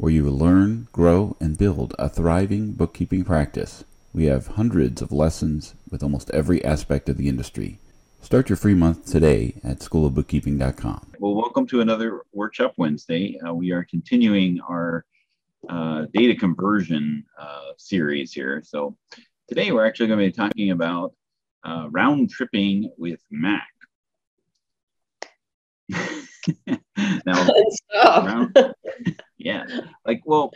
where you will learn, grow, and build a thriving bookkeeping practice. We have hundreds of lessons with almost every aspect of the industry. Start your free month today at schoolofbookkeeping.com. Well, welcome to another Workshop Wednesday. Uh, we are continuing our uh, data conversion uh, series here. So today we're actually going to be talking about uh, round tripping with Mac. now, round, yeah, like, well,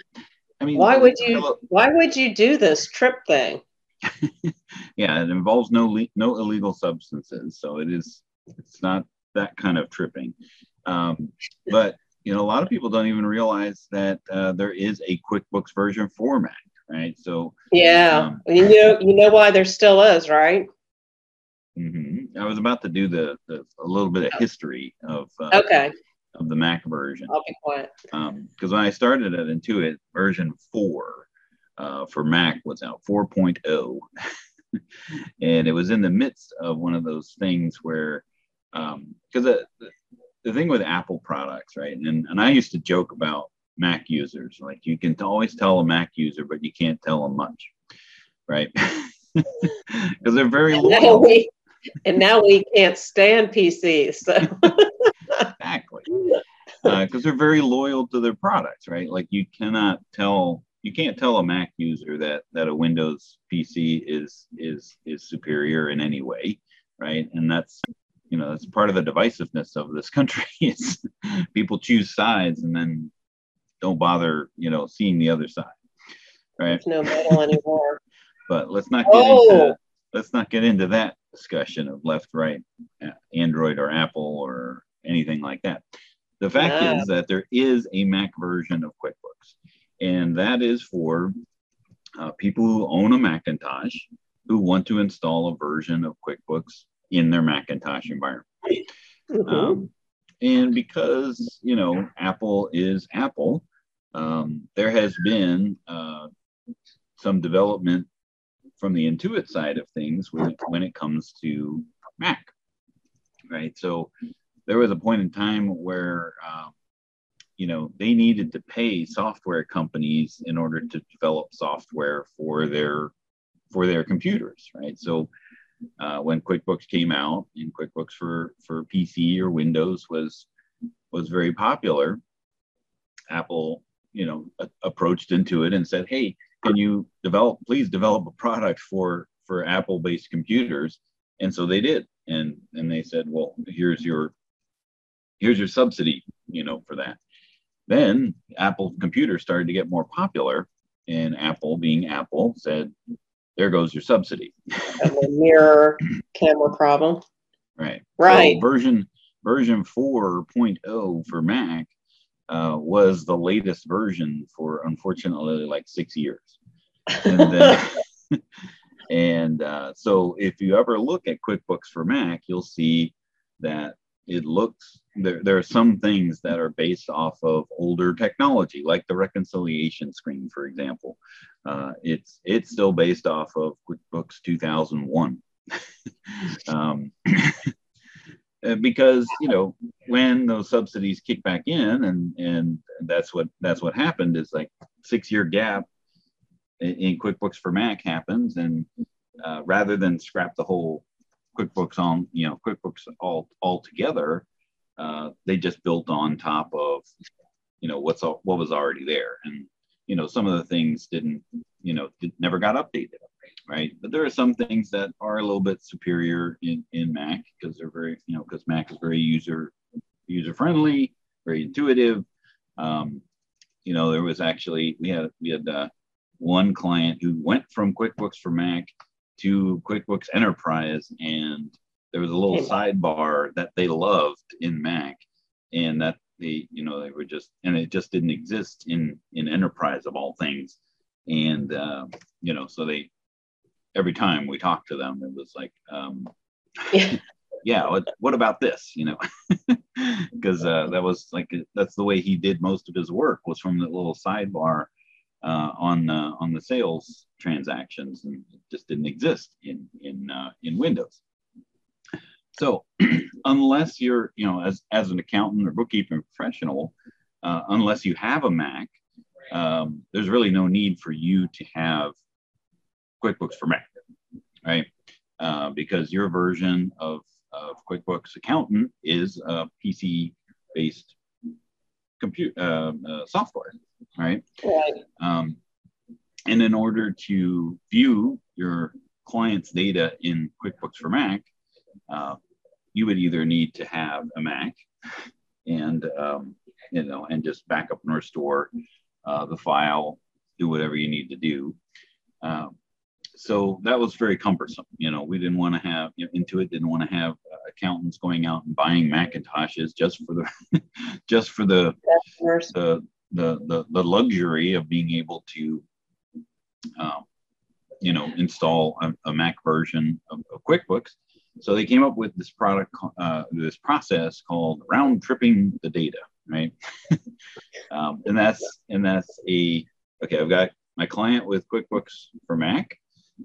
I mean, why would you? Why would you do this trip thing? yeah, it involves no le- no illegal substances, so it is. It's not that kind of tripping, um, but you know, a lot of people don't even realize that uh, there is a QuickBooks version for Mac, right? So yeah, um, you know, you know why there still is, right? Mm-hmm. I was about to do the, the a little bit of history of uh, okay of the Mac version. I'll be quiet. Because um, when I started at Intuit, version four uh, for Mac was out 4.0, and it was in the midst of one of those things where because um, the, the thing with Apple products, right? And and I used to joke about Mac users, like you can always tell a Mac user, but you can't tell them much, right? Because they're very loyal and now we can't stand PCs. So. exactly, because uh, they're very loyal to their products, right? Like you cannot tell you can't tell a Mac user that that a Windows PC is is is superior in any way, right? And that's you know that's part of the divisiveness of this country is people choose sides and then don't bother you know seeing the other side, right? There's no middle anymore. but let's not get oh. into let's not get into that discussion of left, right, Android or Apple or anything like that. The fact yeah. is that there is a Mac version of QuickBooks, and that is for uh, people who own a Macintosh who want to install a version of QuickBooks in their Macintosh environment. Mm-hmm. Um, and because you know Apple is Apple, um, there has been uh, some development from the Intuit side of things when it, when it comes to Mac, right? So there was a point in time where, um, you know, they needed to pay software companies in order to develop software for their for their computers, right? So uh, when QuickBooks came out and QuickBooks for for PC or Windows was was very popular, Apple, you know, a- approached Intuit and said, "Hey, can you develop please develop a product for for apple based computers? And so they did. And and they said well here's your here's your subsidy you know for that. Then apple computers started to get more popular and apple being apple said there goes your subsidy. And the mirror camera problem. Right. Right. So version version 4.0 for mac uh, was the latest version for unfortunately like six years. And, then, and uh, so if you ever look at QuickBooks for Mac, you'll see that it looks there, there are some things that are based off of older technology, like the reconciliation screen, for example. Uh, it's it's still based off of QuickBooks 2001. um, Uh, because you know when those subsidies kick back in and and that's what that's what happened is like six year gap in, quickbooks for mac happens and uh, rather than scrap the whole quickbooks on you know quickbooks all all together uh, they just built on top of you know what's all what was already there. And you know some of the things didn't you know did, never got updated right? But there are some things that are a little bit superior in, in Mac because they're very, you know, because Mac is very user user friendly, very intuitive. Um, you know, there was actually we had we had uh, one client who went from QuickBooks for Mac to QuickBooks Enterprise, and there was a little sidebar that they loved in Mac, and that they, you know, they were just, and it just didn't exist in in Enterprise of all things, and uh, you know, so they every time we talked to them, it was like, um, Yeah. yeah, what, what about this? You know, because uh, that was like that's the way he did most of his work was from the little sidebar uh, on uh, on the sales transactions, and it just didn't exist in in uh, in Windows. So, unless you're you know as as an accountant or bookkeeping professional, uh, unless you have a Mac, um, there's really no need for you to have QuickBooks for Mac, right? Uh, because your version of, of QuickBooks Accountant is a PC-based compute uh, uh, software, right? Right. Um, and in order to view your client's data in QuickBooks for Mac, uh, you would either need to have a Mac and um, you know and just back up and restore uh, the file, do whatever you need to do. Um, so that was very cumbersome. You know, we didn't want to have you know, Intuit didn't want to have uh, accountants going out and buying Macintoshes just for the just for the the the the, the luxury of being able to um, you know install a, a mac version of, of quickbooks. So they came up with this product uh, this process called round tripping the data right? Um, and that's and that's a okay i've got my client with quickbooks for mac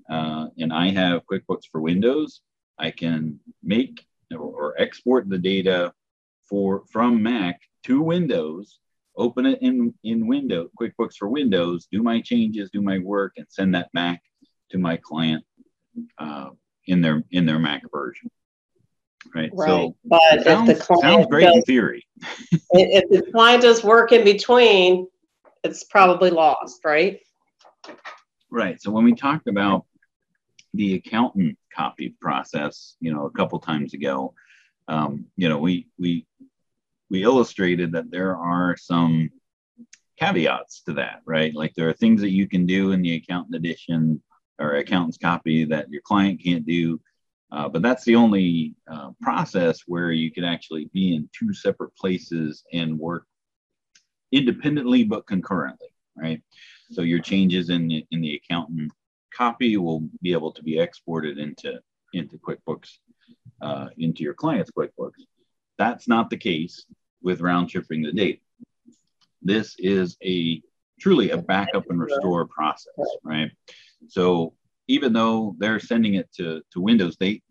uh, and i have quickbooks for windows i can make or, or export the data for from mac to windows open it in in window quickbooks for windows do my changes do my work and send that back to my client uh, in their in their mac version right, Right. so but sounds, if the client sounds great in theory if the client does work in between, it's probably lost, right? Right so when we talked about the accountant copy process you know a couple times ago um, you know we we we illustrated that there are some caveats to that, right? Like there are things that you can do in the accountant edition or accountant's copy that your client can't do. Uh, but that's the only uh, process where you can actually be in two separate places and work independently but concurrently, right? So your changes in the, in the accountant copy will be able to be exported into into QuickBooks, uh, into your client's QuickBooks. That's not the case with round tripping the data. This is a truly a backup and restore process, right? So even though they're sending it to, to Windows, they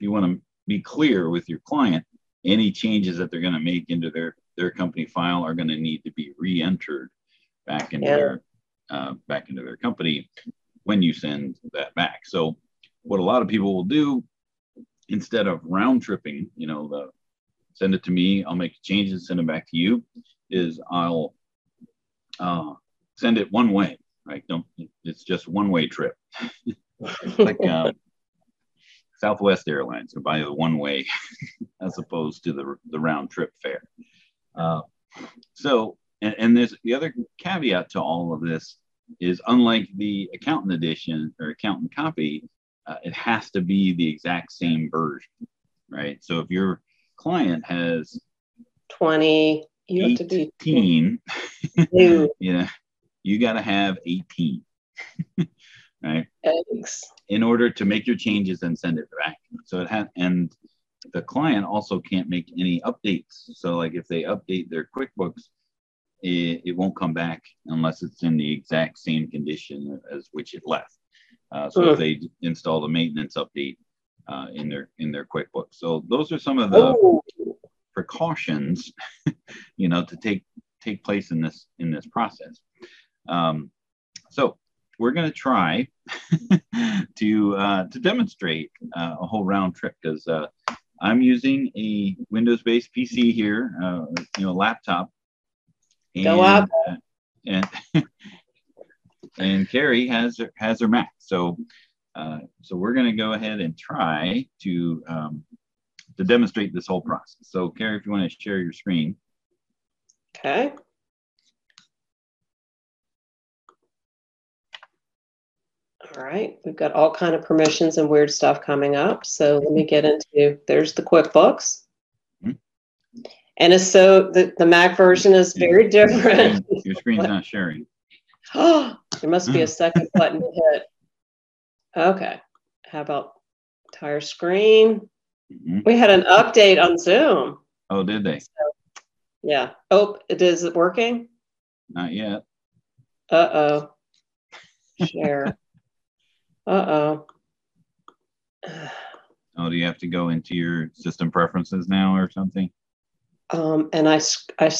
you want to be clear with your client, any changes that they're going to make into their their company file are going to need to be re-entered back into Yeah. their uh, back into their company when you send that back. So what a lot of people will do instead of round tripping, you know, the send it to me, I'll make changes, send it back to you, is I'll uh, send it one way, right? Don't it's just one way trip. like uh, Southwest Airlines, so buy the one way as opposed to the the round trip fare. Uh, so, and, and there's the other caveat to all of this is unlike the accountant edition or accountant copy, uh, it has to be the exact same version, right? So if your client has 20, you have to be 18, new you know, you got to have 18, right? eggs. in order to make your changes and send it back. So it has, and the client also can't make any updates. So like if they update their QuickBooks, it, it won't come back unless it's in the exact same condition as which it left. Uh, so if they install the maintenance update uh, in their in their QuickBooks. So those are some of the Oh, precautions, you know, to take take place in this in this process. Um, so we're going to try to uh, to demonstrate uh, a whole round trip because uh, I'm using a Windows-based PC here, uh, you know, laptop. Go out. uh, and and Carrie has her, has her Mac. So uh, so we're going to go ahead and try to um, to demonstrate this whole process. So Carrie, if you want to share your screen. okay. All right, we've got all kind of permissions and weird stuff coming up. So let me get into, there's the QuickBooks. And it's so, the, the Mac version is very different. Your screen's not sharing. Oh, there must be a second button to hit. Okay. How about entire screen? Mhm. We had an update on Zoom. Oh, did they? Yeah. Oh, it is it working? Not yet. Uh oh. Share. uh oh. Oh, do you have to go into your system preferences now or something? Um, and i i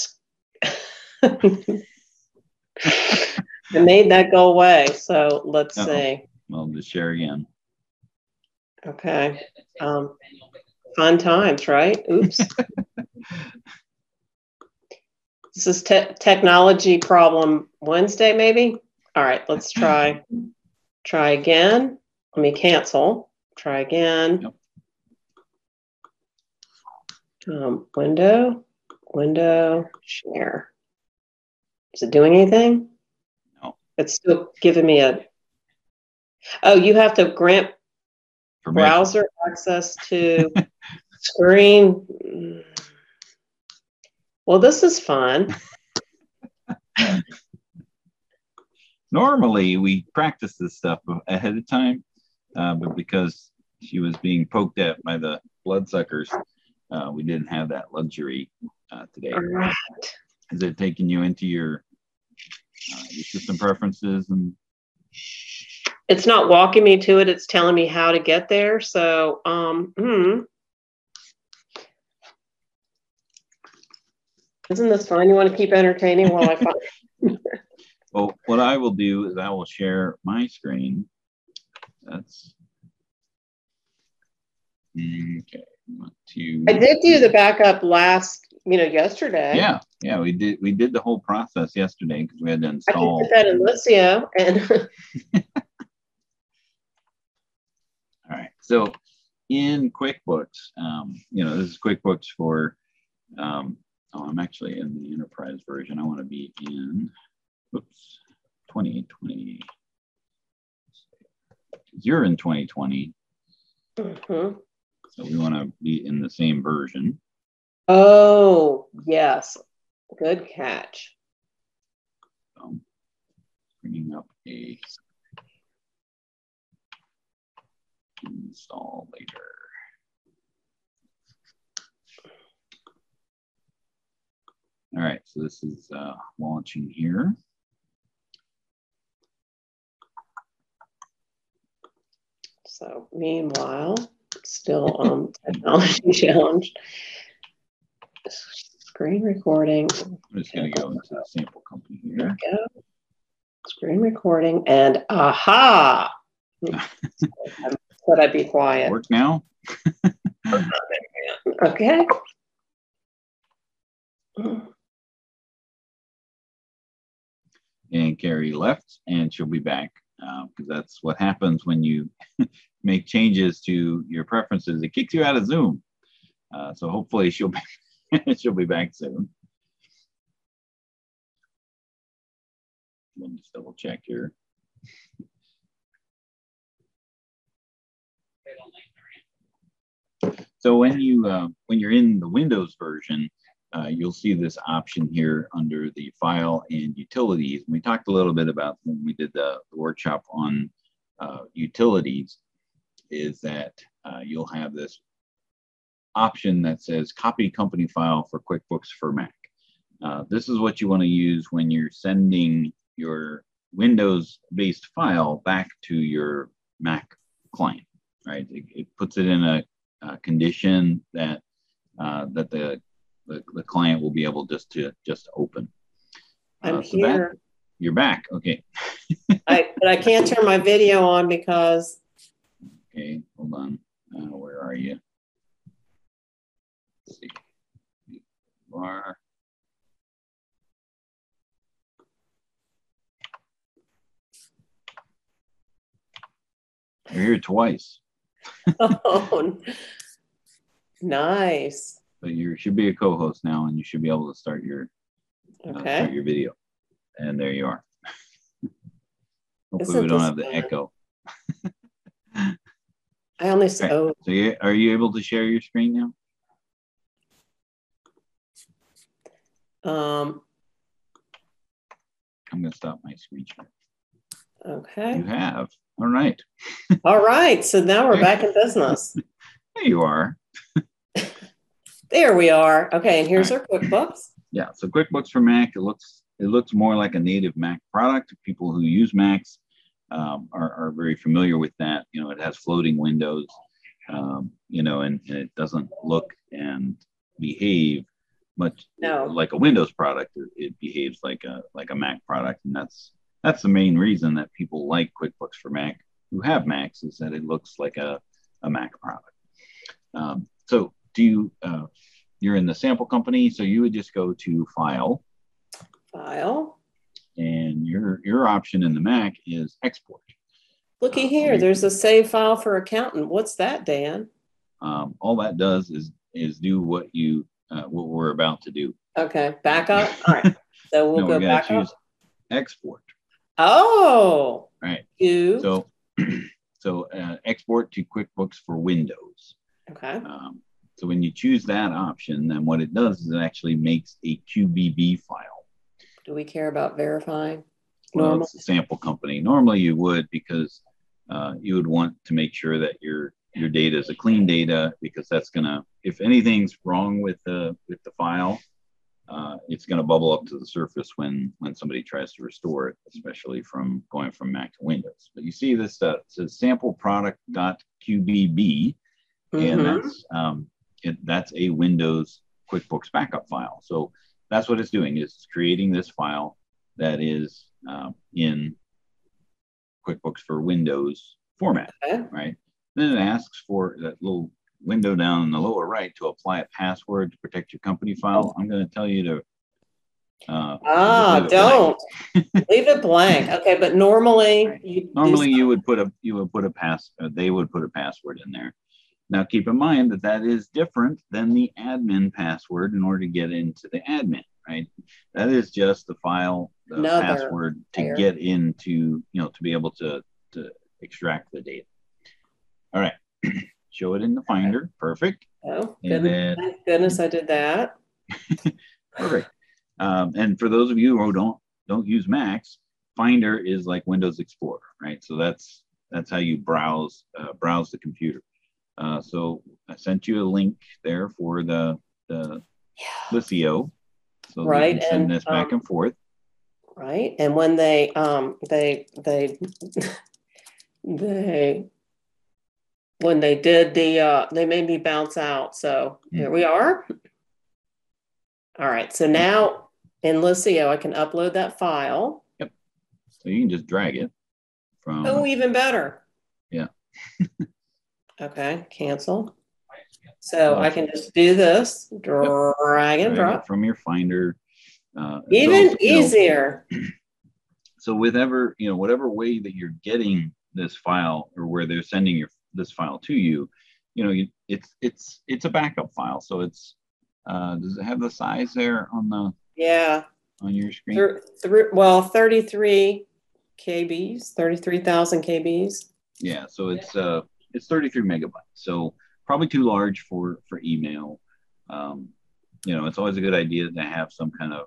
made that go away. So let's Uh-oh. see. Well, just share again. Okay. Um, fun times, right? Oops. this is te- technology problem Wednesday, maybe. All right, let's try. Try again. Let me cancel. Try again. Yep. Um, window, window, share. Is it doing anything? No. It's still giving me a. Oh, you have to grant browser access to screen. Well, this is fun. Normally, we practice this stuff ahead of time, uh, but because she was being poked at by the bloodsuckers, uh, we didn't have that luxury uh, today. All right. Is it taking you into your, uh, your system preferences and It's not walking me to it. It's telling me how to get there. So, um, hmm. Isn't this fun? You want to keep entertaining while I find? Well, what I will do is I will share my screen. That's okay. To I did do the backup last, you know, yesterday. Yeah, yeah, we did. We did the whole process yesterday because we had to install. I put that in Liscio and All right. So in QuickBooks, um, you know, this is QuickBooks for. Um, oh, I'm actually in the enterprise version. I want to be in. Oops, 2020. You're in 2020, Mhm. So we want to be in the same version. Oh, yes. Good catch. So bringing up a install later. All right, so this is uh, launching here. So meanwhile, still um technology challenge. Screen recording. I'm just going to go into the sample company There here. we go. Screen recording and aha. Could I be quiet? Work now? Okay. And Carrie left, and she'll be back because that's what happens when you make changes to your preferences. It kicks you out of Zoom. Uh, so hopefully she'll be she'll be back soon. Let me just double check here. So when you uh, when you're in the Windows version, uh, you'll see this option here under the file and utilities. And we talked a little bit about when we did the, workshop on uh, utilities, is that uh, you'll have this option that says copy company file for QuickBooks for Mac. Uh, this is what you want to use when you're sending your Windows-based file back to your Mac client, right? It, it puts it in a, a condition that uh, that the, the the client will be able just to just open. I'm Uh, so that- here. you're back. Okay. I but I can't turn my video on because Okay. Hold on. Uh, where are you? Let's see. You are. You're here twice, oh nice. but you should be a co-host now, and you should be able to start your uh, start Okay. your video. And there you are. Hopefully, Isn't we don't have the fun? echo. I only Okay. oh So, you, are you able to share your screen now? um I'm going to stop my screen share. Okay. You have. All right. All right. So now we're back in business. There you are. There we are. Okay, and here's our QuickBooks. Yeah. So QuickBooks for Mac, it looks it looks more like a native Mac product. People who use Macs um, are, are very familiar with that. You know, it has floating windows. Um, you know, and, and it doesn't look and behave much No. like a Windows product. It, it behaves like a like a Mac product, and that's that's the main reason that people like QuickBooks for Mac who have Macs is that it looks like a, a Mac product. Um, so do you uh, you're in the sample company, so you would just go to File, File. And your your option in the Mac is Export. Looky here. There's a save file for accountant. What's that, Dan? Um, all that does is is do what you uh, what we're about to do. Okay, backup. All right. So we'll no, go back up. Export. Oh, Right. you. So so uh, export to QuickBooks for Windows. okay. Um, so when you choose that option, then what it does is it actually makes a QBB file. Do we care about verifying? Well, Normal. it's a sample company. Normally you would because uh, you would want to make sure that your your data is a clean data because that's gonna if anything's wrong with the with the file, uh, it's gonna bubble up to the surface when when somebody tries to restore it, especially from going from Mac to Windows. But you see this uh, says sample product.qbb, and Mhm. that's um, it, that's a Windows QuickBooks backup file. So that's what it's doing is it's creating this file that is um, in QuickBooks for Windows format, Okay. right? Then it asks for that little window down in the lower right to apply a password to protect your company file. I'm going to tell you to. Uh, Ah, leave don't leave it blank. Okay, but normally you Normally, you would put a you would put a pass. Uh, they would put a password in there. Now, keep in mind that that is different than the admin password in order to get into the admin, right? That is just the file, the Another password to layer. get into, you know, to be able to to extract the data. All right, show it in the Finder. Perfect. Oh, And goodness, then- thank goodness I did that. Perfect. Um, and for those of you who don't don't use Macs, Finder is like Windows Explorer, right? So that's that's how you browse uh, browse the computer. Uh, so I sent you a link there for the the Yeah. Liscio, so Right, you can send and, this back um, and forth. Right. And when they um they they they when they did the uh they made me bounce out. So here we are. All right. So now in Liscio I can upload that file. Yep. So you can just drag it from. Oh, even better. Yeah. okay, cancel. So I can just do this, drag and drag drop. from your Finder. Uh, Even you know, easier. so whatever you know whatever way that you're getting this file or where they're sending your this file to you you know you, it's it's it's a backup file so it's uh does it have the size there on the Yeah. on your screen well, 33 KBs, 33,000 KBs. yeah so it's uh it's 33 megabytes so probably too large for for email. Um you know it's always a good idea to have some kind of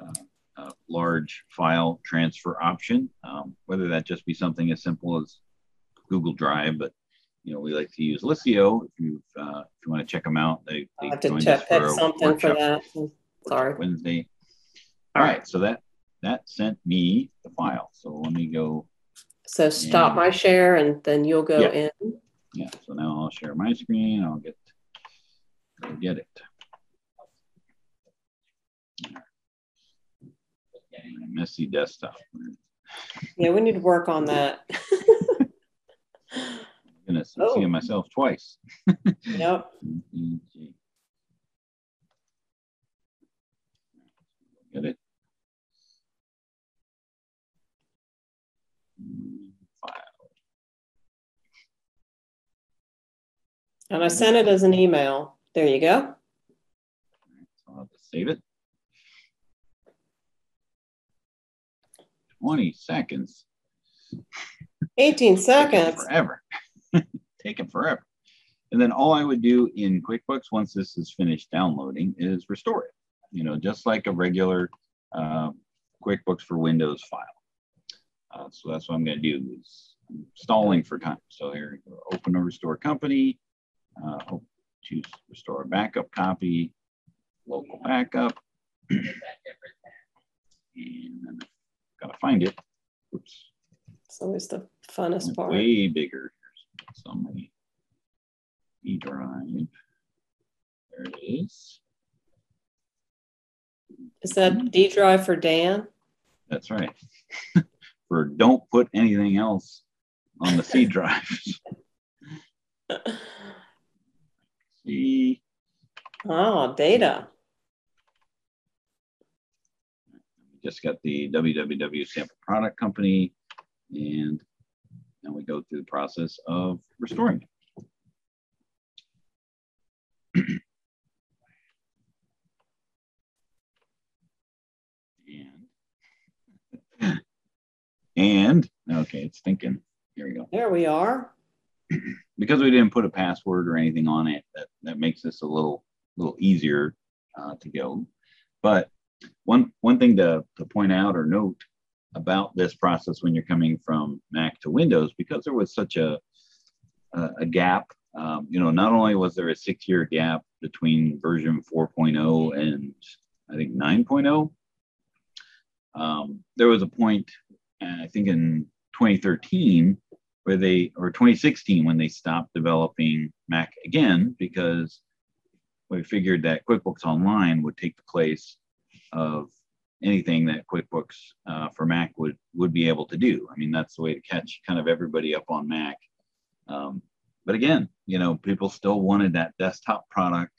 uh, uh, large file transfer option. Um, whether that just be something as simple as google drive but you know we like to use Liscio if you uh, if you want to check them out they, I they have to check a something for that. Sorry. wednesday. All right so that that sent me the file. So let me go So stop Yeah. my share and then you'll go Yeah. in. Yeah, so now I'll share my screen. I'll get I'll get it. Messy desktop. Yeah, we need to work on that. I'm gonna Oh. seeing myself twice. yep. Get it. File. And I sent it as an email. There you go. So I'll just save it. 20 seconds. 18 Taking seconds. Forever. Take it forever. And then all I would do in QuickBooks once this is finished downloading is restore it. You know, just like a regular uh, QuickBooks for Windows file. Uh, so that's what I'm going to do is I'm stalling for time. So here, open a restore company, uh, choose restore a backup copy, local backup, and then I've got to find it. Oops. It's always the funnest part. Way bigger. So my E drive. There it is. Is that D drive for Dan? That's right. for don't put anything else on the C drive. See. Oh, data. Just got the www sample product company, and now we go through the process of restoring it. and and okay, it's thinking. Here we go. There we are. because we didn't put a password or anything on it, that, that makes this a little little easier uh, to go. But one one thing to, to point out or note about this process when you're coming from Mac to Windows, because there was such a a, a gap. Um, you know, not only was there a six-year gap between version 4.0 and I think 9.0, um, there was a point, I think in 2013, where they or 2016 when they stopped developing Mac again because we figured that QuickBooks Online would take the place of anything that QuickBooks uh, for Mac would would be able to do. I mean, that's the way to catch kind of everybody up on Mac. Um, but again, you know, people still wanted that desktop product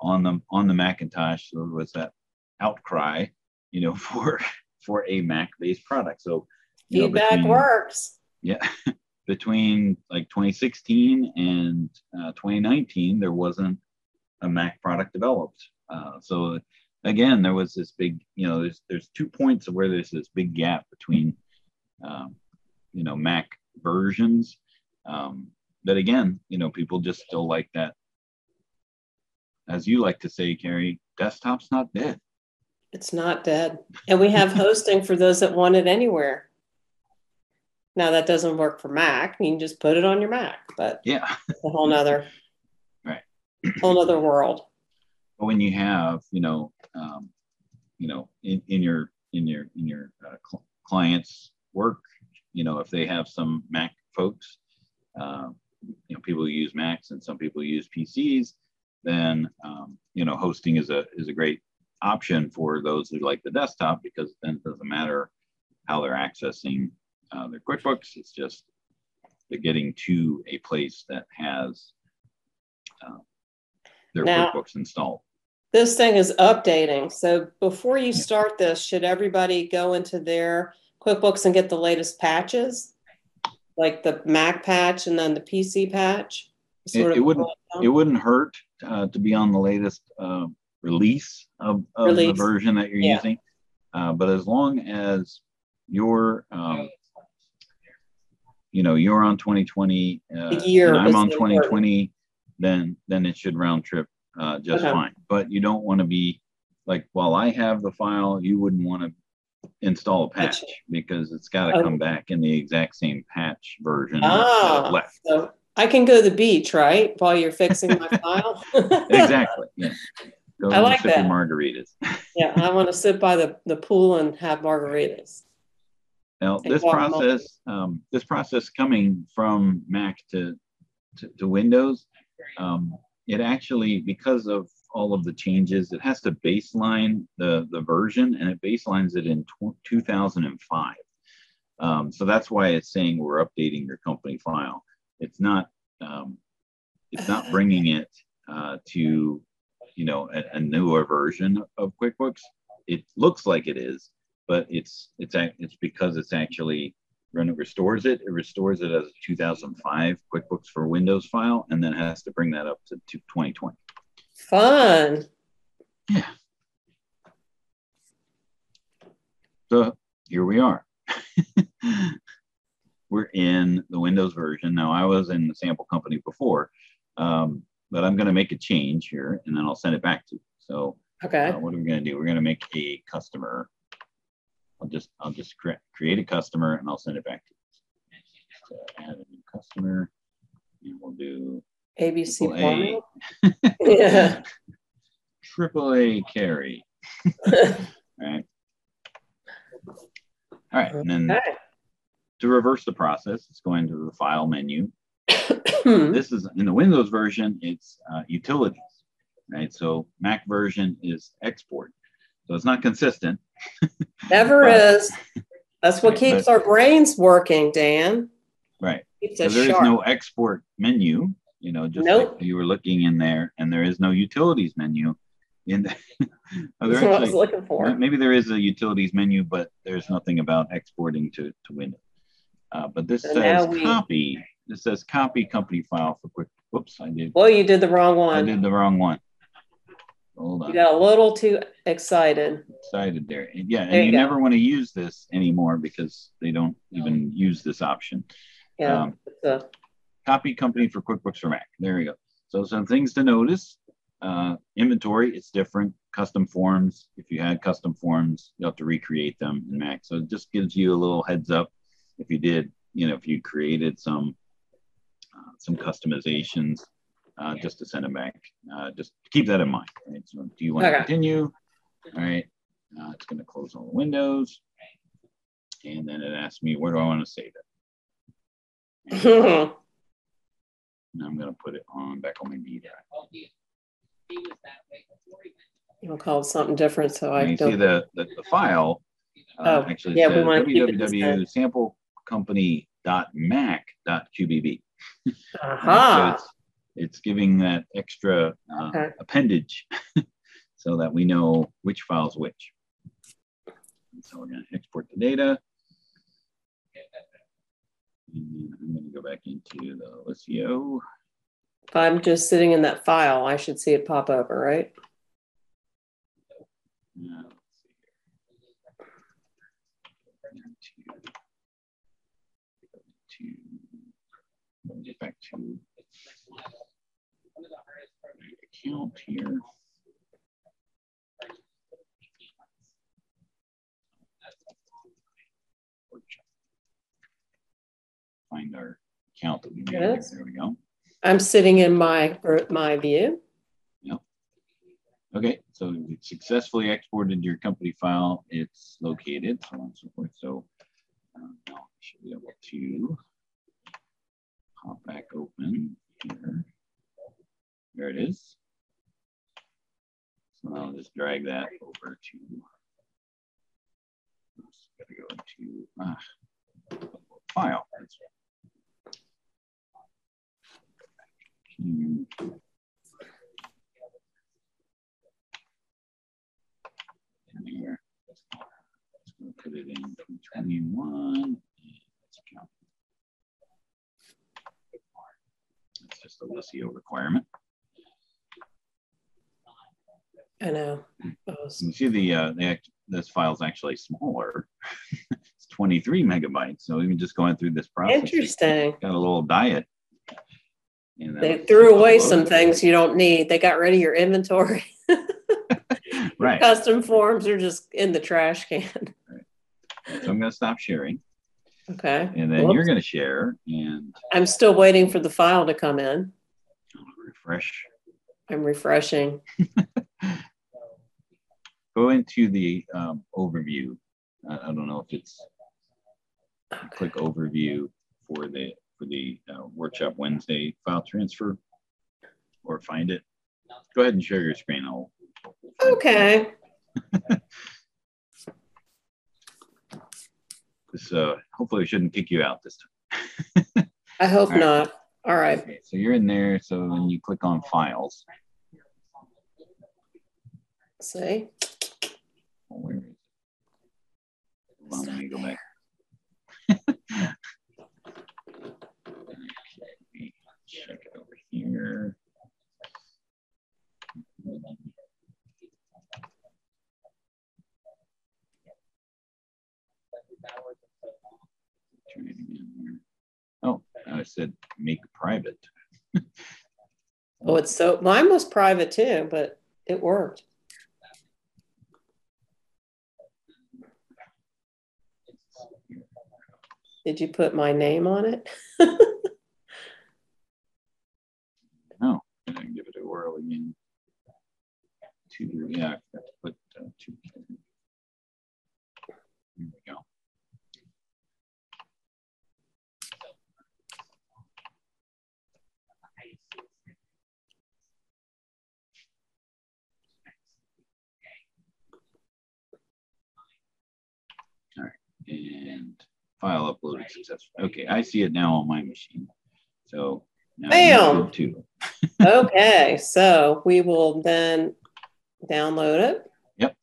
on the on the Macintosh. So there was that outcry, you know, for for a Mac-based product. So feedback know, between, works. Yeah, between like 2016 and uh, 2019, there wasn't a Mac product developed. Uh, so again, there was this big, you know, there's there's two points of where there's this big gap between, um, you know, Mac versions. Um, but again, you know, people just still like that. As you like to say, Carrie, desktop's not dead. It's not dead. And we have hosting for those that want it anywhere. Now that doesn't work for Mac. You can just put it on your Mac, but yeah, a whole nother right, whole other world. But when you have, you know, um, you know, in, in your in your in your uh, cl- clients' work, you know, if they have some Mac folks, uh, you know, people who use Macs and some people use PCs, then um, you know, hosting is a is a great option for those who like the desktop because then it doesn't matter how they're accessing uh, their QuickBooks. It's just they're getting to a place that has uh, their now, QuickBooks installed. This thing is updating. So before you start this, should everybody go into their QuickBooks and get the latest patches, like the Mac patch and then the PC patch? It, it, wouldn't. It wouldn't hurt uh, to be on the latest uh, release of, of release. the version that you're yeah. using. Uh, but as long as your um, you know you're on 2020 uh, year i'm on 2020 important. then then it should round trip uh, just okay. fine but you don't want to be like while i have the file you wouldn't want to install a patch because it's got to oh. come back in the exact same patch version ah, left so i can go to the beach right while you're fixing my file exactly yeah Go I like that. margaritas. yeah, I want to sit by the, the pool and have margaritas. Now, this process, um, this process coming from Mac to, to, to Windows, um, it actually, because of all of the changes, it has to baseline the, the version and it baselines it in 2005. Um, so that's why it's saying we're updating your company file. It's not, um, it's not bringing it uh, to, you know, a, a newer version of QuickBooks. It looks like it is, but it's it's it's because it's actually when it restores it, it restores it as a 2005 QuickBooks for Windows file, and then has to bring that up to, to 2020. Fun. Yeah. So here we are. We're in the Windows version. Now, I was in the sample company before, um, but I'm going to make a change here and then I'll send it back to you. So, okay. Uh, what are we going to do? We're going to make a customer I'll just I'll just cre- create a customer and I'll send it back to you. So add a new customer, and we'll do ABC triple. A, Yeah. triple A carry. Right. All right, and then Okay. to reverse the process, let's go into the file menu. Hmm. This is in the Windows version, it's uh, utilities, right? So Mac version is export. So it's not consistent. Never But- is. That's what Right, keeps but- our brains working, Dan. Right. So there is sharp. no export menu, you know, just Nope. like you were looking in there, and there is no utilities menu. In the, there That's what I was actually, looking for. maybe there is a utilities menu, but there's nothing about exporting to, to Windows. Uh, but this So says we- copy. This says copy company file for quick. Whoops, I did. Well, you did the wrong one. I did the wrong one. Hold on. You got a little too excited. Excited there. Yeah, and There you, you never want to use this anymore because they don't even use this option. Yeah. Um, a- copy company for QuickBooks for Mac. There you go. So some things to notice. Uh, inventory, it's different. Custom forms. If you had custom forms, you have to recreate them in Mac. So it just gives you a little heads up if you did, you know, if you created some uh, some customizations, uh, just to send them back. Uh, just keep that in mind. Right? So do you want to continue? All right. Uh, it's going to close all the windows. And then it asks me, where do I want to save it? And I'm going to put it on back on my B drive. You'll call it something different so And I you don't. the, the, the file uh, Oh, actually yeah, we says wanna keep it www.samplecompany.mac.qbb. Aha. So it's, it's giving that extra uh, Okay. appendage so that we know which file's which. So we're going to export the data. And I'm going to go back into the Liscio. If I'm just sitting in that file, I should see it pop over, right? Uh, let's see here. To, to, let me get back to the account here. Find our account that we made. Yes. There we go. I'm sitting in my my view. Yep. Okay, so we successfully exported your company file. It's located, so on and so forth. So um, now I should be able to pop back open here. There it is. So I'll just drag that over to. oops, Gotta go to ah, file. Right. Here. Let's put it in 2021. Let's count. A Liscio requirement. I know. Oh, You see the, uh, the act- this file's actually smaller. it's 23 megabytes. So even just going through this process, Interesting. got a little diet. And then They threw away some things you don't need. They got rid of your inventory. Right. Custom forms are just in the trash can. So I'm going to stop sharing. Okay. And then Whoops. you're going to share and I'm still waiting for the file to come in. refresh I'm refreshing. go into the um, overview. I, I don't know if it's click overview for the for the uh, workshop Wednesday file transfer or find it. Go ahead and share your screen. I'll Okay. uh hopefully we shouldn't kick you out this time. I hope All right. not. All right. Okay, so you're in there. So when you click on files, See? oh, where is it? Let me go back. Okay, check it over here. Try it again here. Oh, I said make private. Oh, it's so mine was private too, but it worked. Did you put my name on it? No, I didn't give it a whirl again. Two, yeah, I forgot to put uh, two. Here we go. And file uploaded successfully. Okay, I see it now on my machine. So now Bam! too. okay, so we will then download it. Yep.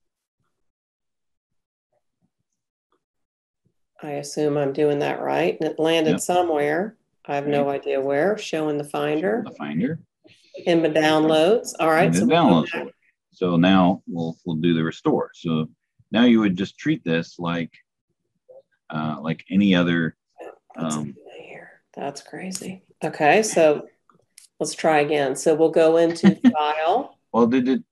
I assume I'm doing that right. And it landed Yep. somewhere. I have no idea where. Showing the finder The Finder. in the downloads. All right. and So the we'll downloads So now we'll we'll do the restore. So now you would just treat this like uh, like any other. Um. That's crazy. Okay, so let's try again. So we'll go into file. Well, did it?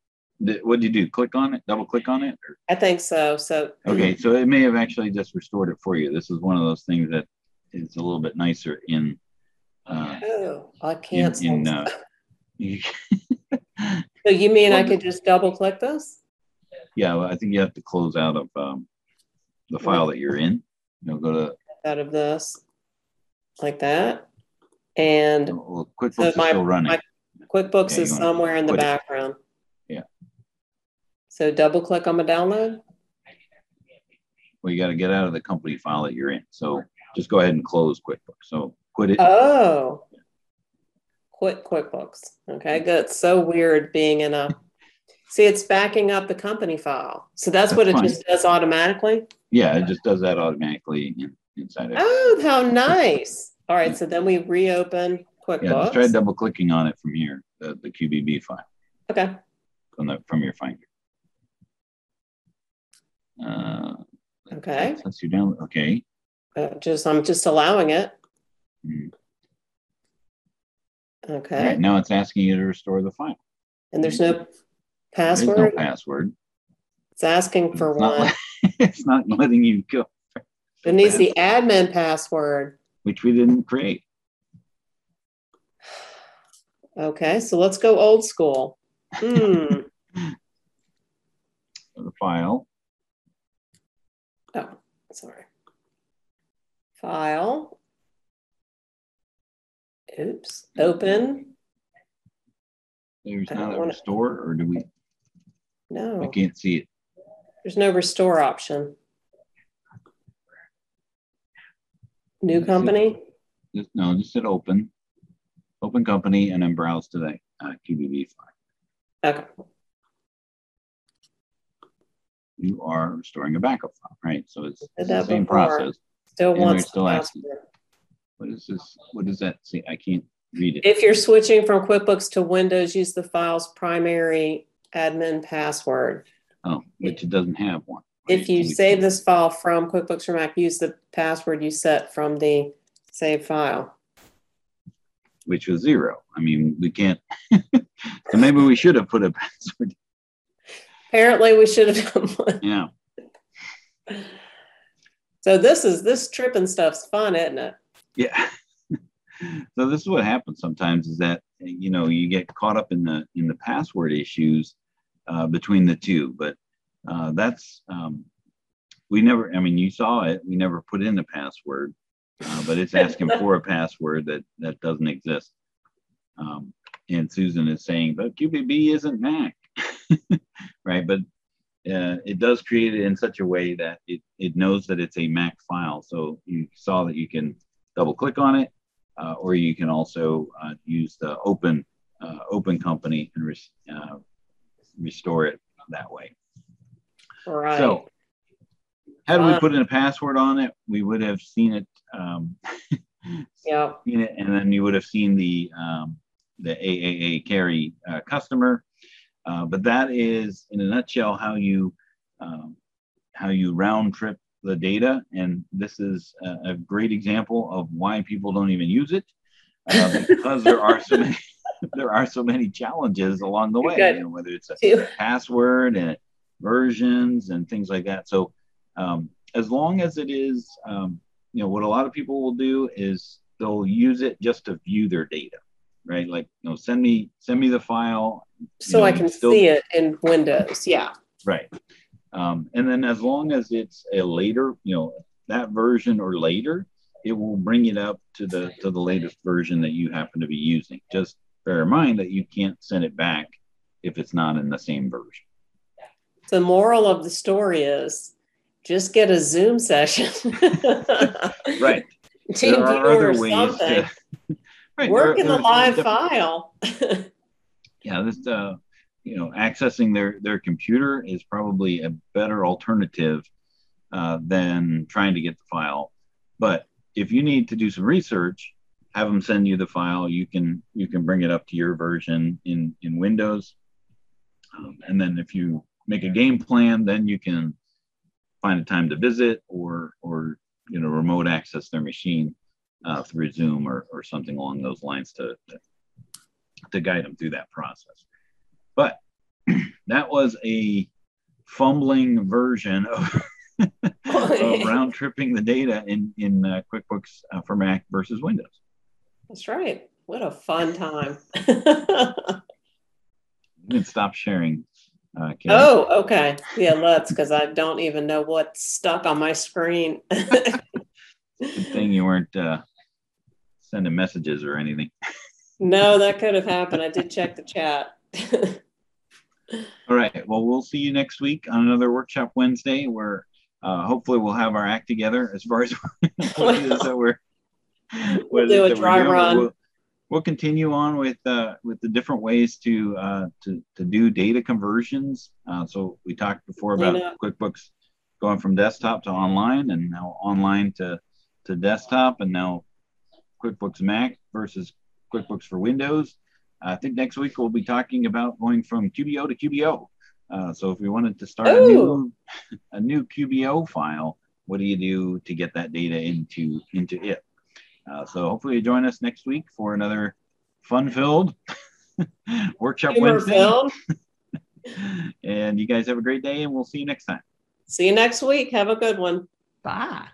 Did, what did you do? Click on it? Double click on it? Or- I think so. So Okay, so it may have actually just restored it for you. This is one of those things that is a little bit nicer in. Uh, Oh, I in, can't. in see. uh, so you mean I could just double click this? yeah, well, I think you have to close out of um, the file that you're in. You know, go to Out of this, like that, and oh, well, QuickBooks so is my, still running. my QuickBooks Yeah, is somewhere in the it- background. Yeah. So double click on the download. well, you got to get out of the company file that you're in. So just go ahead and close QuickBooks. So quit it. Oh, quit QuickBooks. Okay, good. It's so weird being in a. See, it's backing up the company file. So that's, That's what it just does automatically. yeah, it just does that automatically inside of it. Oh, how nice. All right, so then we reopen QuickBooks. Yeah, just try double clicking on it from here, the, the QBB file Okay. from the from your Finder. Uh, Okay. Since you down, okay. Uh, just I'm just allowing it. Mhm. Okay. Right, now it's asking you to restore the file. And there's no There's password. no password. It's asking for it's, not one. let- it's not letting you go, It needs the admin password. which we didn't create. Okay, so let's go old school. Hmm. The file. Oh, sorry. File. Oops. Open. There's not a wanna- restore, or do we? I can't see it. there's no restore option. New company. Just, no, just hit open, open company, and then browse to the uh, QBB file. Okay. You are restoring a backup file, right? So it's, it's the same process. Still And wants still asking. What is this? What does that say? I can't read it. If you're switching from QuickBooks to Windows, use the file's primary admin password. Oh, which it doesn't have one. right? If you save this file from QuickBooks or Mac, use the password you set from the save file. which was zero. I mean, we can't. so maybe we should have put a password. Apparently, we should have done one. Yeah. So this is this trip and stuff's fun, isn't it? Yeah. So this is what happens sometimes is that you know you get caught up in the in the password issues uh, between the two, but uh, that's um, we never. I mean, you saw it. We never put in the password, uh, but it's asking for a password that that doesn't exist. Um, and Susan is saying, but QBB isn't Mac, right? But uh, it does create it in such a way that it, it knows that it's a Mac file. So you saw that you can double click on it, uh, or you can also uh, use the open uh, open company and res- uh, restore it that way. Right. So had we put in a password on it, we would have seen it, um, yeah. seen it, and then you would have seen the um, the AAA carry uh, customer. Uh, but that is, in a nutshell, how you um, how you round trip the data, and this is a, a great example of why people don't even use it uh, because there are so many there are so many challenges along the way. You know, whether it's a Two. password and versions and things like that. So um, as long as it is um, you know, what a lot of people will do is they'll use it just to view their data, right? Like, you know, send me send me the file so know, I can still- see it in Windows. Yeah. Right. Um, and then as long as it's a later, you know, that version or later, it will bring it up to the to the latest version that you happen to be using. Just bear in mind that you can't send it back if it's not in the same version. The moral of the story is just get a Zoom session. Right. Team there are other ways something. to right, Work there- in the live file. yeah this uh you know accessing their their computer is probably a better alternative uh, than trying to get the file. But if you need to do some research have them send you the file. You can you can bring it up to your version in in windows. Um, and then if you make a game plan then you can find a time to visit or or you know remote access their machine uh, through zoom or, or something along those lines to, to to guide them through that process. But that was a fumbling version of, of round tripping the data in in uh, QuickBooks uh, for Mac versus Windows. That's right. What a fun time. You stop sharing. Uh, oh, okay. Yeah, let's, because I don't even know what's stuck on my screen. Good thing you weren't uh, sending messages or anything. no, that could have happened. I did check the chat. All right. Well, we'll see you next week on another workshop Wednesday where uh, hopefully we'll have our act together as far as what it is that we're it do a dry run. We'll, we'll continue on with uh, with the different ways to uh, to to do data conversions. Uh, so we talked before about Yeah. QuickBooks going from desktop to online, and now online to to desktop, and now QuickBooks Mac versus QuickBooks for Windows. I think next week we'll be talking about going from QBO to QBO. Uh, so if we wanted to start a new a new QBO file, what do you do to get that data into into it? Uh, so hopefully you join us next week for another fun-filled workshop Humor Wednesday. filled. And you guys have a great day, and we'll see you next time. See you next week. Have a good one. Bye.